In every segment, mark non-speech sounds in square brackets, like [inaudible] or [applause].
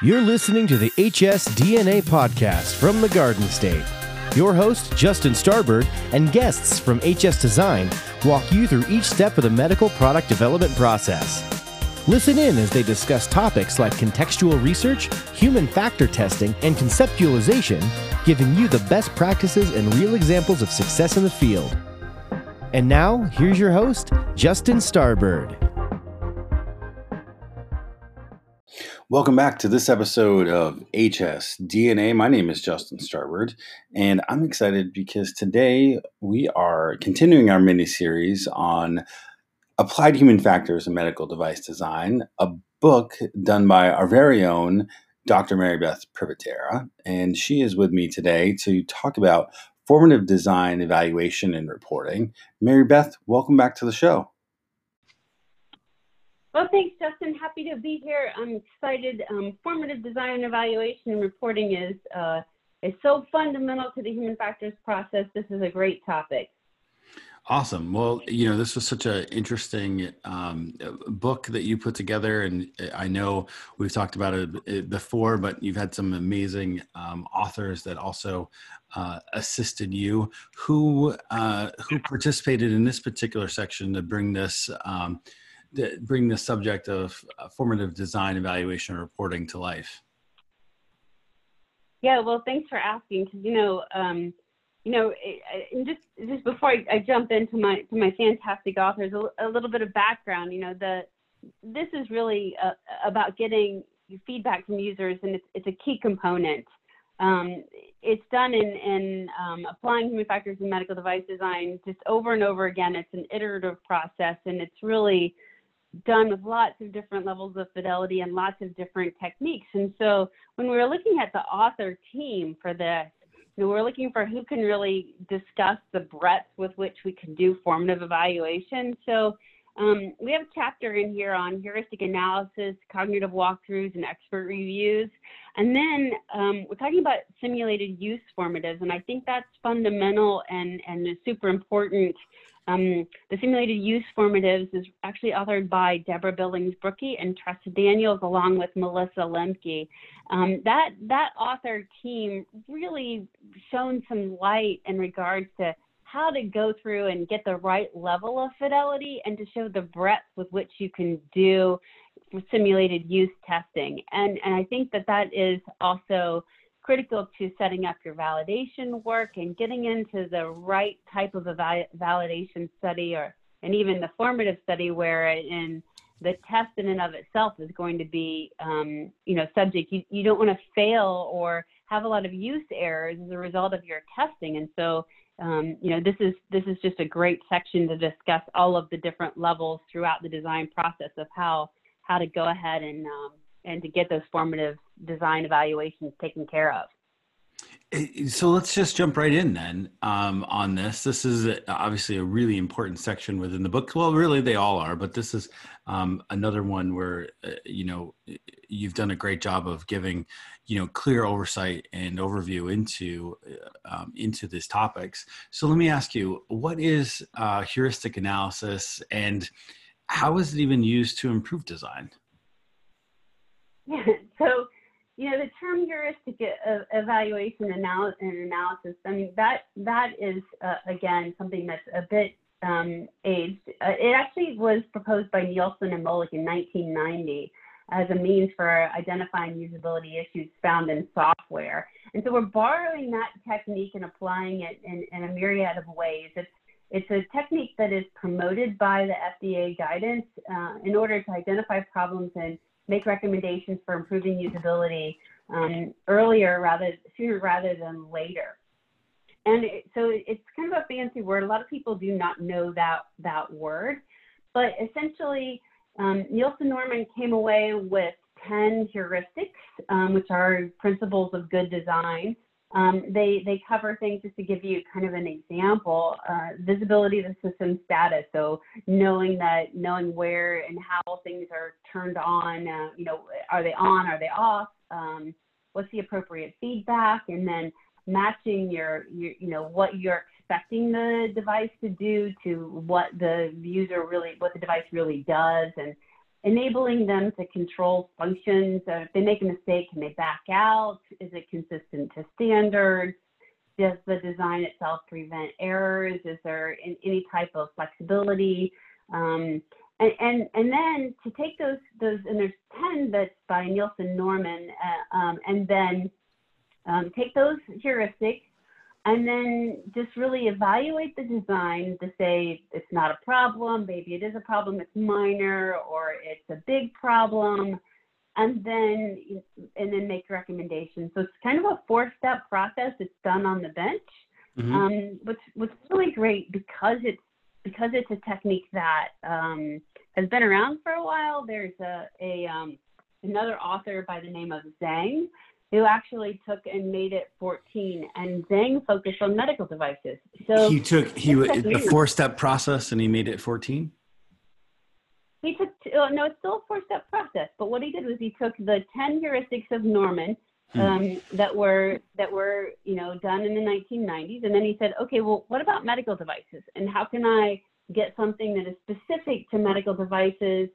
You're listening to the HS DNA podcast from the Garden State. Your host, Justin Starbird, and guests from HS Design walk you through each step of the medical product development process. Listen in as they discuss topics like contextual research, human factor testing, and conceptualization, giving you the best practices and real examples of success in the field. And now, here's your host, Justin Starbird. Welcome back to this episode of HS DNA. My name is Justin Starbird, and I'm excited because today we are continuing our mini series on applied human factors in medical device design, a book done by our very own Dr. Mary Beth Privitera. And she is with me today to talk about formative design evaluation and reporting. Mary Beth, welcome back to the show. Well, thanks, Justin. Happy to be here. I'm excited. Um, formative design evaluation and reporting is uh, is so fundamental to the human factors process. This is a great topic. Awesome. Well, you know, this was such an interesting um, book that you put together, and I know we've talked about it before, but you've had some amazing um, authors that also uh, assisted you. Who uh, who participated in this particular section to bring this um, bring the subject of uh, formative design, evaluation, and reporting to life? Yeah, well, thanks for asking. Because you know, um, you know, and just just before I, I, jump into my to my fantastic authors, a, a, little bit of background. You know, the this is really uh, about getting feedback from users, and it's, it's a key component. Um, it's done in, in um, applying human factors in medical device design just over and over again. It's an iterative process, and it's really done with lots of different levels of fidelity and lots of different techniques. And so when we were looking at the author team for this, you know, we're looking for who can really discuss the breadth with which we can do formative evaluation. So um, we have a chapter in here on heuristic analysis, cognitive walkthroughs, and expert reviews. And then um, we're talking about simulated use formatives, and I think that's fundamental and, and super important um, the simulated use formatives is actually authored by Deborah Billings Broky and Tressa Daniels, along with Melissa Lemke. Um, that that author team really shone some light in regards to how to go through and get the right level of fidelity and to show the breadth with which you can do simulated use testing. And and I think that that is also critical to setting up your validation work and getting into the right type of a validation study or and even the formative study where in the test in and of itself is going to be um, you know subject. You, you don't want to fail or have a lot of use errors as a result of your testing. And so um, you know this is this is just a great section to discuss all of the different levels throughout the design process of how how to go ahead and um, and to get those formative design evaluations taken care of. Eh, so let's just jump right in then um, on this. This is obviously a really important section within the book. Well, really, they all are, but this is um, another one where uh, you know you've done a great job of giving you know clear oversight and overview into um, into these topics. So let me ask you, what is uh, heuristic analysis, and how is it even used to improve design? [laughs] So you know the term heuristic evaluation and analysis. I mean that that is uh, again something that's a bit um, aged. Uh, it actually was proposed by Nielsen and Molich in 1990 as a means for identifying usability issues found in software. And so we're borrowing that technique and applying it in, in a myriad of ways. It's it's a technique that is promoted by the FDA guidance uh, in order to identify problems and make recommendations for improving usability um, earlier rather sooner rather than later. And it, so it's kind of a fancy word. A lot of people do not know that that word, but essentially, um, Nielsen Norman came away with 10 heuristics, um, which are principles of good design um, they, they cover things just to give you kind of an example, uh, visibility of the system status. So knowing that, knowing where and how things are turned on, uh, you know, are they on, are they off? Um, what's the appropriate feedback? And then matching your, your, you know, what you're expecting the device to do to what the user really, what the device really does. And enabling them to control functions. Uh, if they make a mistake, can they back out? Is it consistent to standards? Does the design itself prevent errors? Is there any type of flexibility? Um, and, and, and then to take those, those, and there's 10 that's by Nielsen Norman, uh, um, and then um, take those heuristics and then just really evaluate the design to say it's not a problem, maybe it is a problem, it's minor, or it's a big problem, and then and then make recommendations. So it's kind of a four-step process. It's done on the bench. Mm-hmm. Um, what's what's really great because it's because it's a technique that um, has been around for a while. There's a, a um, another author by the name of Zhang who actually took and made it 14 and Zhang focused on medical devices. So he took he the four step process and he made it 14. He took oh, no, it's still a four step process, but what he did was he took the 10 heuristics of Norman hmm. um, that were that were you know done in the 1990s, and then he said, okay, well, what about medical devices, and how can I get something that is specific to medical devices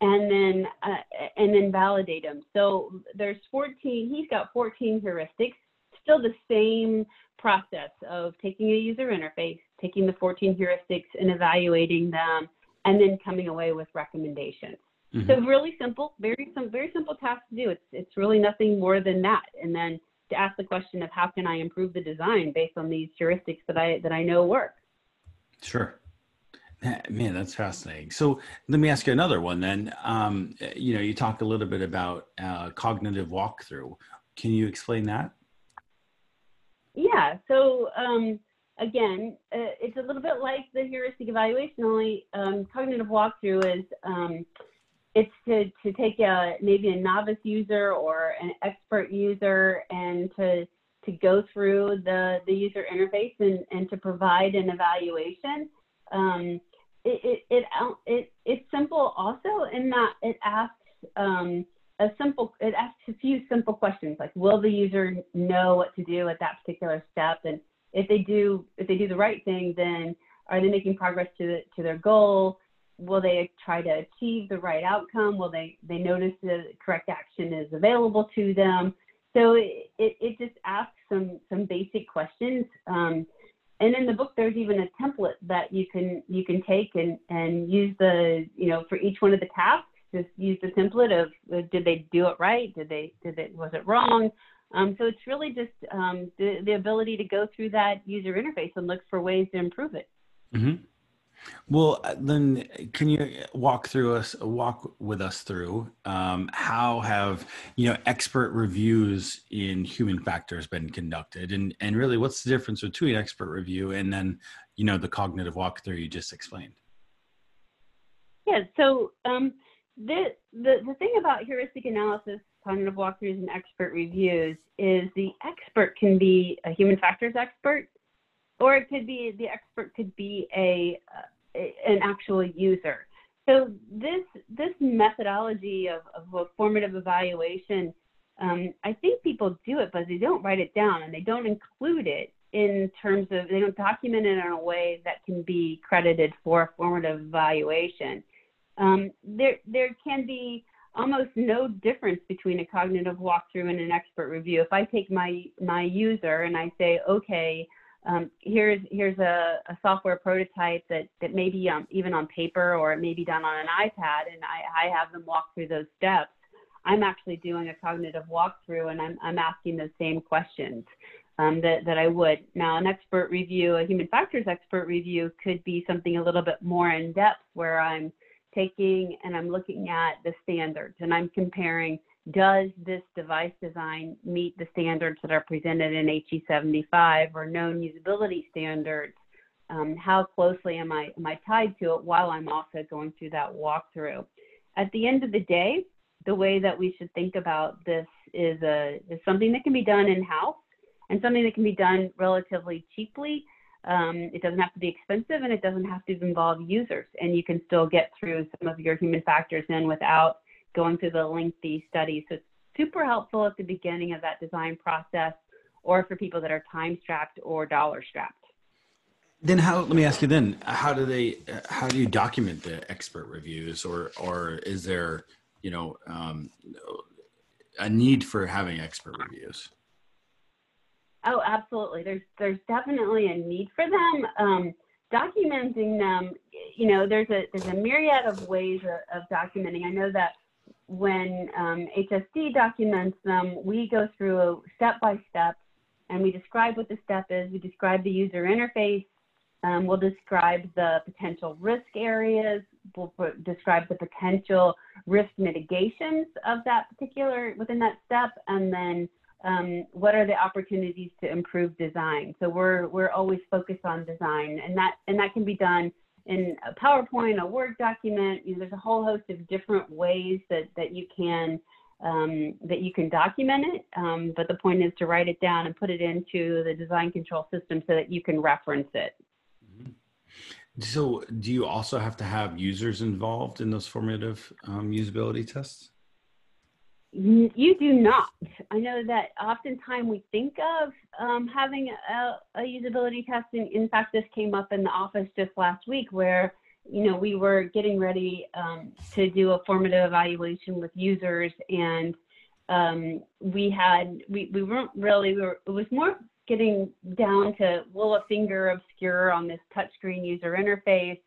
and then uh, and then validate them. So there's 14. He's got 14 heuristics. Still the same process of taking a user interface, taking the 14 heuristics and evaluating them, and then coming away with recommendations. Mm-hmm. So really simple, very some very simple task to do. It's it's really nothing more than that. And then to ask the question of how can I improve the design based on these heuristics that I that I know work. Sure. Man, that's fascinating. So let me ask you another one then. Um, you know, you talk a little bit about uh, cognitive walkthrough. Can you explain that? Yeah. So um, again, uh, it's a little bit like the heuristic evaluation. Only um, cognitive walkthrough is um, it's to to take a maybe a novice user or an expert user and to to go through the the user interface and and to provide an evaluation. Um, it, it, it, it, it's simple also in that it asks um, a simple, it asks a few simple questions like, will the user know what to do at that particular step? And if they do, if they do the right thing, then are they making progress to, the, to their goal? Will they try to achieve the right outcome? Will they, they notice the correct action is available to them? So it, it, it just asks some, some basic questions. Um, and in the book there's even a template that you can you can take and and use the you know for each one of the tasks just use the template of did they do it right? Did they did it was it wrong? Um, so it's really just um, the, the ability to go through that user interface and look for ways to improve it. Mm-hmm. Well, uh, then, can you walk through us, walk with us through um, how have you know expert reviews in human factors been conducted, and and really, what's the difference between expert review and then you know the cognitive walkthrough you just explained? Yeah. So um, the the the thing about heuristic analysis, cognitive walkthroughs, and expert reviews is the expert can be a human factors expert or it could be the expert could be a, a an actual user. So this this methodology of, of a formative evaluation, um, I think people do it, but they don't write it down and they don't include it in terms of they don't document it in a way that can be credited for a formative evaluation. Um, there there can be almost no difference between a cognitive walkthrough and an expert review. If I take my my user and I say, okay, um, here's here's a, a, software prototype that that may be um, even on paper or it may be done on an iPad, and I, I have them walk through those steps. I'm actually doing a cognitive walkthrough, and I'm I'm asking those same questions um, that that I would. Now, an expert review, a human factors expert review, could be something a little bit more in depth, where I'm taking and I'm looking at the standards and I'm comparing does this device design meet the standards that are presented in HE 75 or known usability standards? Um, how closely am I, am I tied to it while I'm also going through that walkthrough? At the end of the day, the way that we should think about this is, a, is something that can be done in house and something that can be done relatively cheaply. Um, it doesn't have to be expensive and it doesn't have to involve users, and you can still get through some of your human factors in without going through the lengthy study. So it's super helpful at the beginning of that design process or for people that are time strapped or dollar strapped. Then how? Let me ask you. Then how do they? How do you document the expert reviews, or or is there, you know, um, a need for having expert reviews? Oh, absolutely. There's there's definitely a need for them. Um, documenting them, you know, there's a there's a myriad of ways of, of documenting. I know that when um, HSD documents them, we go through a step by step, and we describe what the step is. We describe the user interface. Um, we'll describe the potential risk areas. We'll describe the potential risk mitigations of that particular within that step, and then um, what are the opportunities to improve design. So we're we're always focused on design, and that and that can be done in a PowerPoint, a Word document. You know, there's a whole host of different ways that that you can um, that you can document it. Um, but the point is to write it down and put it into the design control system so that you can reference it. So, do you also have to have users involved in those formative um, usability tests? You do not. I know that oftentimes we think of um, having a, a, usability test. And in fact, this came up in the office just last week where, you know, we were getting ready um, to do a formative evaluation with users and um, we had, we, we weren't really, we were, it was more getting down to will a finger obscure on this touchscreen user interface.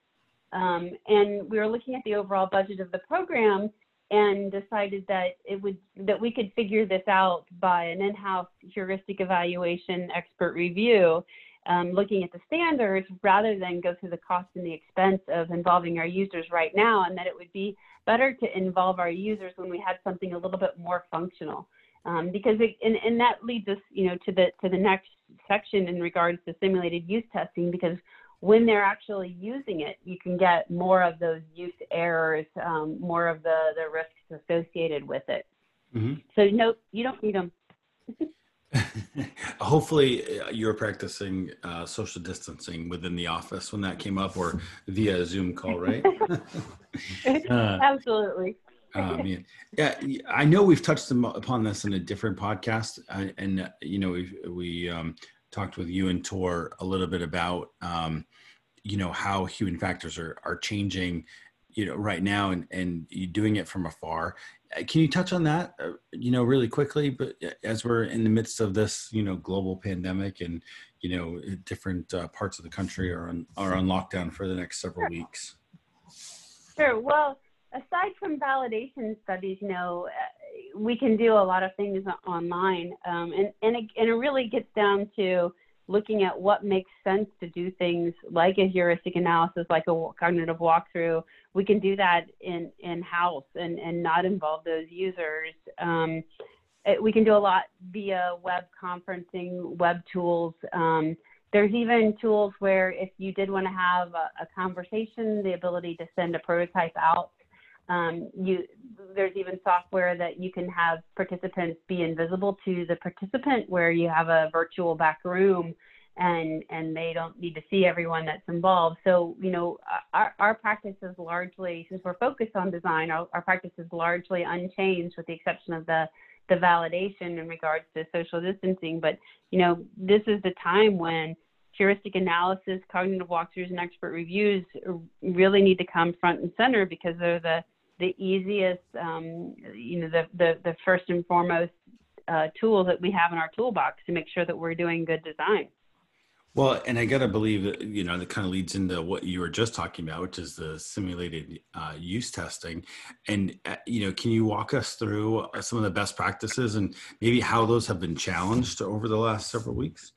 Um, and we were looking at the overall budget of the program and decided that it would that we could figure this out by an in-house heuristic evaluation expert review, um, looking at the standards rather than go through the cost and the expense of involving our users right now, and that it would be better to involve our users when we had something a little bit more functional. Um, because it, and, and that leads us you know to the to the next section in regards to simulated use testing because when they're actually using it you can get more of those use errors um, more of the the risks associated with it mm-hmm. so no you don't need them [laughs] Hopefully, uh, you're practicing uh, social distancing within the office when that came up, or via Zoom call, right? [laughs] uh, Absolutely. Um, yeah. yeah, I know we've touched upon this in a different podcast, uh, and uh, you know we we um, talked with you and Tor a little bit about um, you know how human factors are are changing, you know, right now, and and you doing it from afar. Uh, can you touch on that, uh, you know, really quickly? But as we're in the midst of this, you know, global pandemic, and you know, different uh, parts of the country are on are on lockdown for the next several sure. weeks. Sure. Well aside from validation studies, you know, uh, we can do a lot of things online, um, and and it, and it really gets down to looking at what makes sense to do things like a heuristic analysis, like a cognitive walkthrough. We can do that in in house and and not involve those users. Um, it, we can do a lot via web conferencing, web tools. Um, there's even tools where if you did want to have a, a, conversation, the ability to send a prototype out um, you, there's even software that you can have participants be invisible to the participant where you have a virtual back room and and they don't need to see everyone that's involved. So, you know, our, our practice is largely, since we're focused on design, our, our practice is largely unchanged with the exception of the the validation in regards to social distancing. But, you know, this is the time when heuristic analysis, cognitive walkthroughs, and expert reviews really need to come front and center because they're the the easiest, um, you know, the, the, the first and foremost uh, tool that we have in our toolbox to make sure that we're doing good design. Well, and I got to believe that, you know, that kind of leads into what you were just talking about, which is the simulated uh, use testing. And, uh, you know, can you walk us through some of the best practices and maybe how those have been challenged over the last several weeks?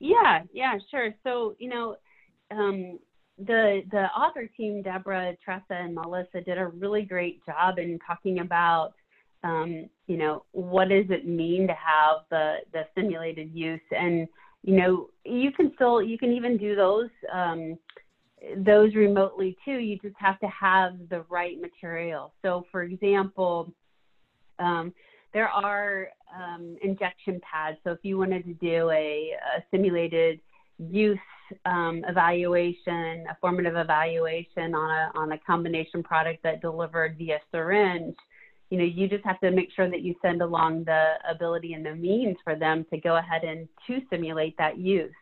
Yeah, yeah, sure. So, you know, um, the the author team, Deborah, Tressa, and Melissa, did a really great job in talking about, um, you know, what does it mean to have the the simulated use, and you know, you can still you can even do those um, those remotely too. You just have to have the right material. So, for example. Um, there are um, injection pads. So if you wanted to do a, a simulated use um, evaluation, a formative evaluation on a, on a combination product that delivered via syringe, you know, you just have to make sure that you send along the ability and the means for them to go ahead and to simulate that use.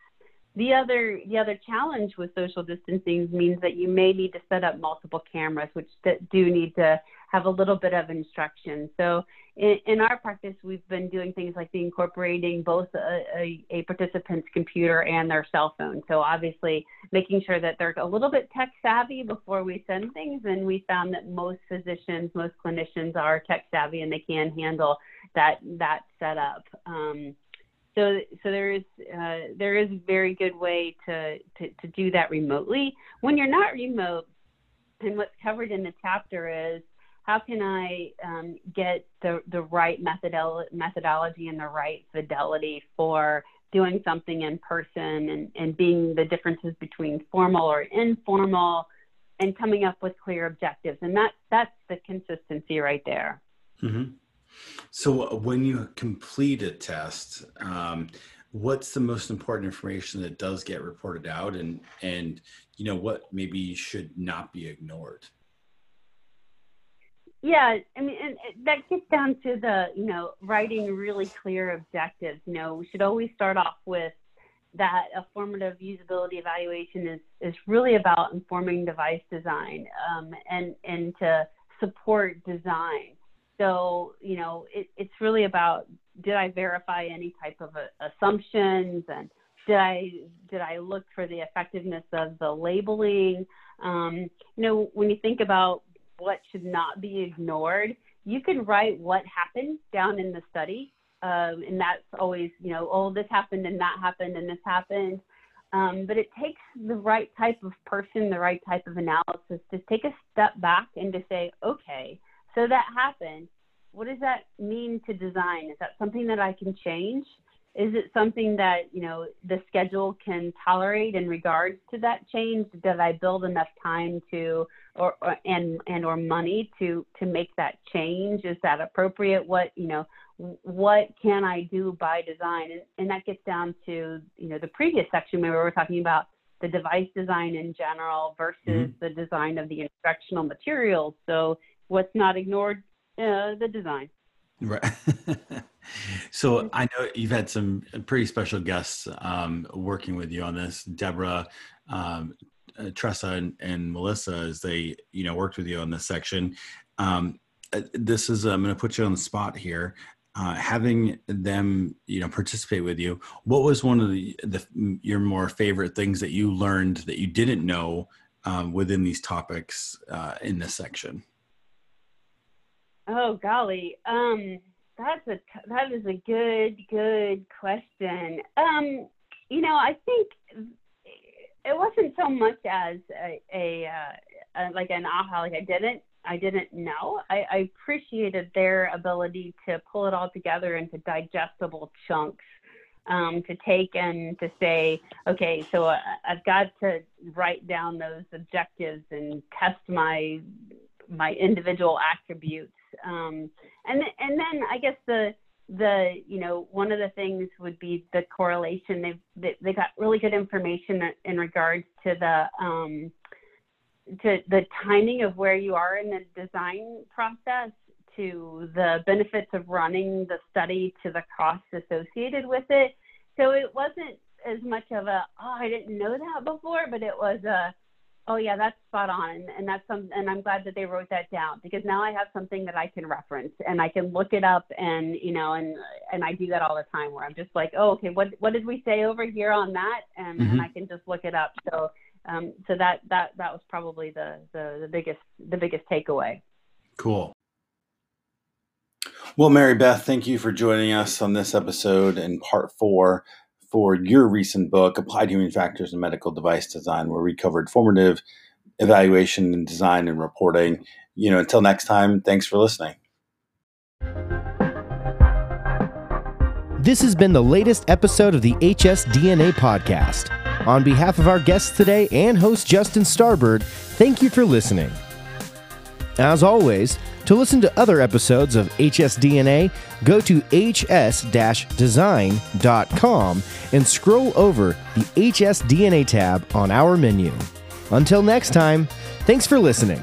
The other the other challenge with social distancing means that you may need to set up multiple cameras, which do need to have a little bit of instruction. So in, in our practice, we've been doing things like the incorporating both a, a, a, participant's computer and their cell phone. So obviously making sure that they're a little bit tech savvy before we send things. And we found that most physicians, most clinicians are tech savvy and they can handle that that setup. Um, so, so there is uh, there is a very good way to, to, to do that remotely. When you're not remote, and what's covered in the chapter is how can I um, get the, the right methodolo- methodology and the right fidelity for doing something in person and, and being the differences between formal or informal and coming up with clear objectives. And that, that's the consistency right there. Mm-hmm. So, uh, when you complete a test, um, what's the most important information that does get reported out, and and you know what maybe should not be ignored? Yeah, I mean, and that gets down to the you know writing really clear objectives. You know, we should always start off with that a formative usability evaluation is is really about informing device design um, and and to support design so, you know, it, it's really about did I verify any type of a, uh, assumptions and did I did I look for the effectiveness of the labeling? Um, you know, when you think about what should not be ignored, you can write what happened down in the study, um, and that's always you know, oh, this happened and that happened and this happened. Um, but it takes the right type of person, the right type of analysis to take a step back and to say, okay, so that happened. What does that mean to design? Is that something that I can change? Is it something that you know the schedule can tolerate in regards to that change? Did I build enough time to or, or and and or money to to make that change? Is that appropriate? What you know what can I do by design? And, and that gets down to you know the previous section where we were talking about the device design in general versus mm-hmm. the design of the instructional materials. So what's not ignored? Uh, the design. Right. [laughs] so I know you've had some pretty special guests um, working with you on this, Deborah, um, uh, Tressa, and, and, Melissa, as they you know worked with you on this section. Um, uh, this is I'm going to put you on the spot here. Uh, having them you know participate with you what was one of the, the your more favorite things that you learned that you didn't know um, within these topics uh, in this section Oh golly, um, that's a that is a good good question. Um, you know, I think it wasn't so much as a, a, uh, a like an aha, like I didn't I didn't know. I, I appreciated their ability to pull it all together into digestible chunks. Um, to take and to say, okay, so uh, I've got to write down those objectives and test my my individual attributes um, and and then I guess the the you know one of the things would be the correlation. They've they, they got really good information in regards to the um, to the timing of where you are in the design process to the benefits of running the study to the costs associated with it. So it wasn't as much of a oh I didn't know that before, but it was a Oh yeah, that's spot on, and, and that's some, and I'm glad that they wrote that down because now I have something that I can reference and I can look it up, and you know, and and I do that all the time where I'm just like, oh, okay, what what did we say over here on that, and, mm-hmm. and I can just look it up. So, um, so that that that was probably the the, the biggest the biggest takeaway. Cool. Well, Mary Beth, thank you for joining us on this episode in part four for your recent book, Applied Human Factors in Medical Device Design, where we covered formative evaluation and design and reporting. You know, until next time, thanks for listening. This has been the latest episode of the HSDNA podcast. On behalf of our guests today and host Justin Starbird, thank you for listening. As always, to listen to other episodes of HSDNA, go to hs-design.com and scroll over the HSDNA tab on our menu. Until next time, thanks for listening.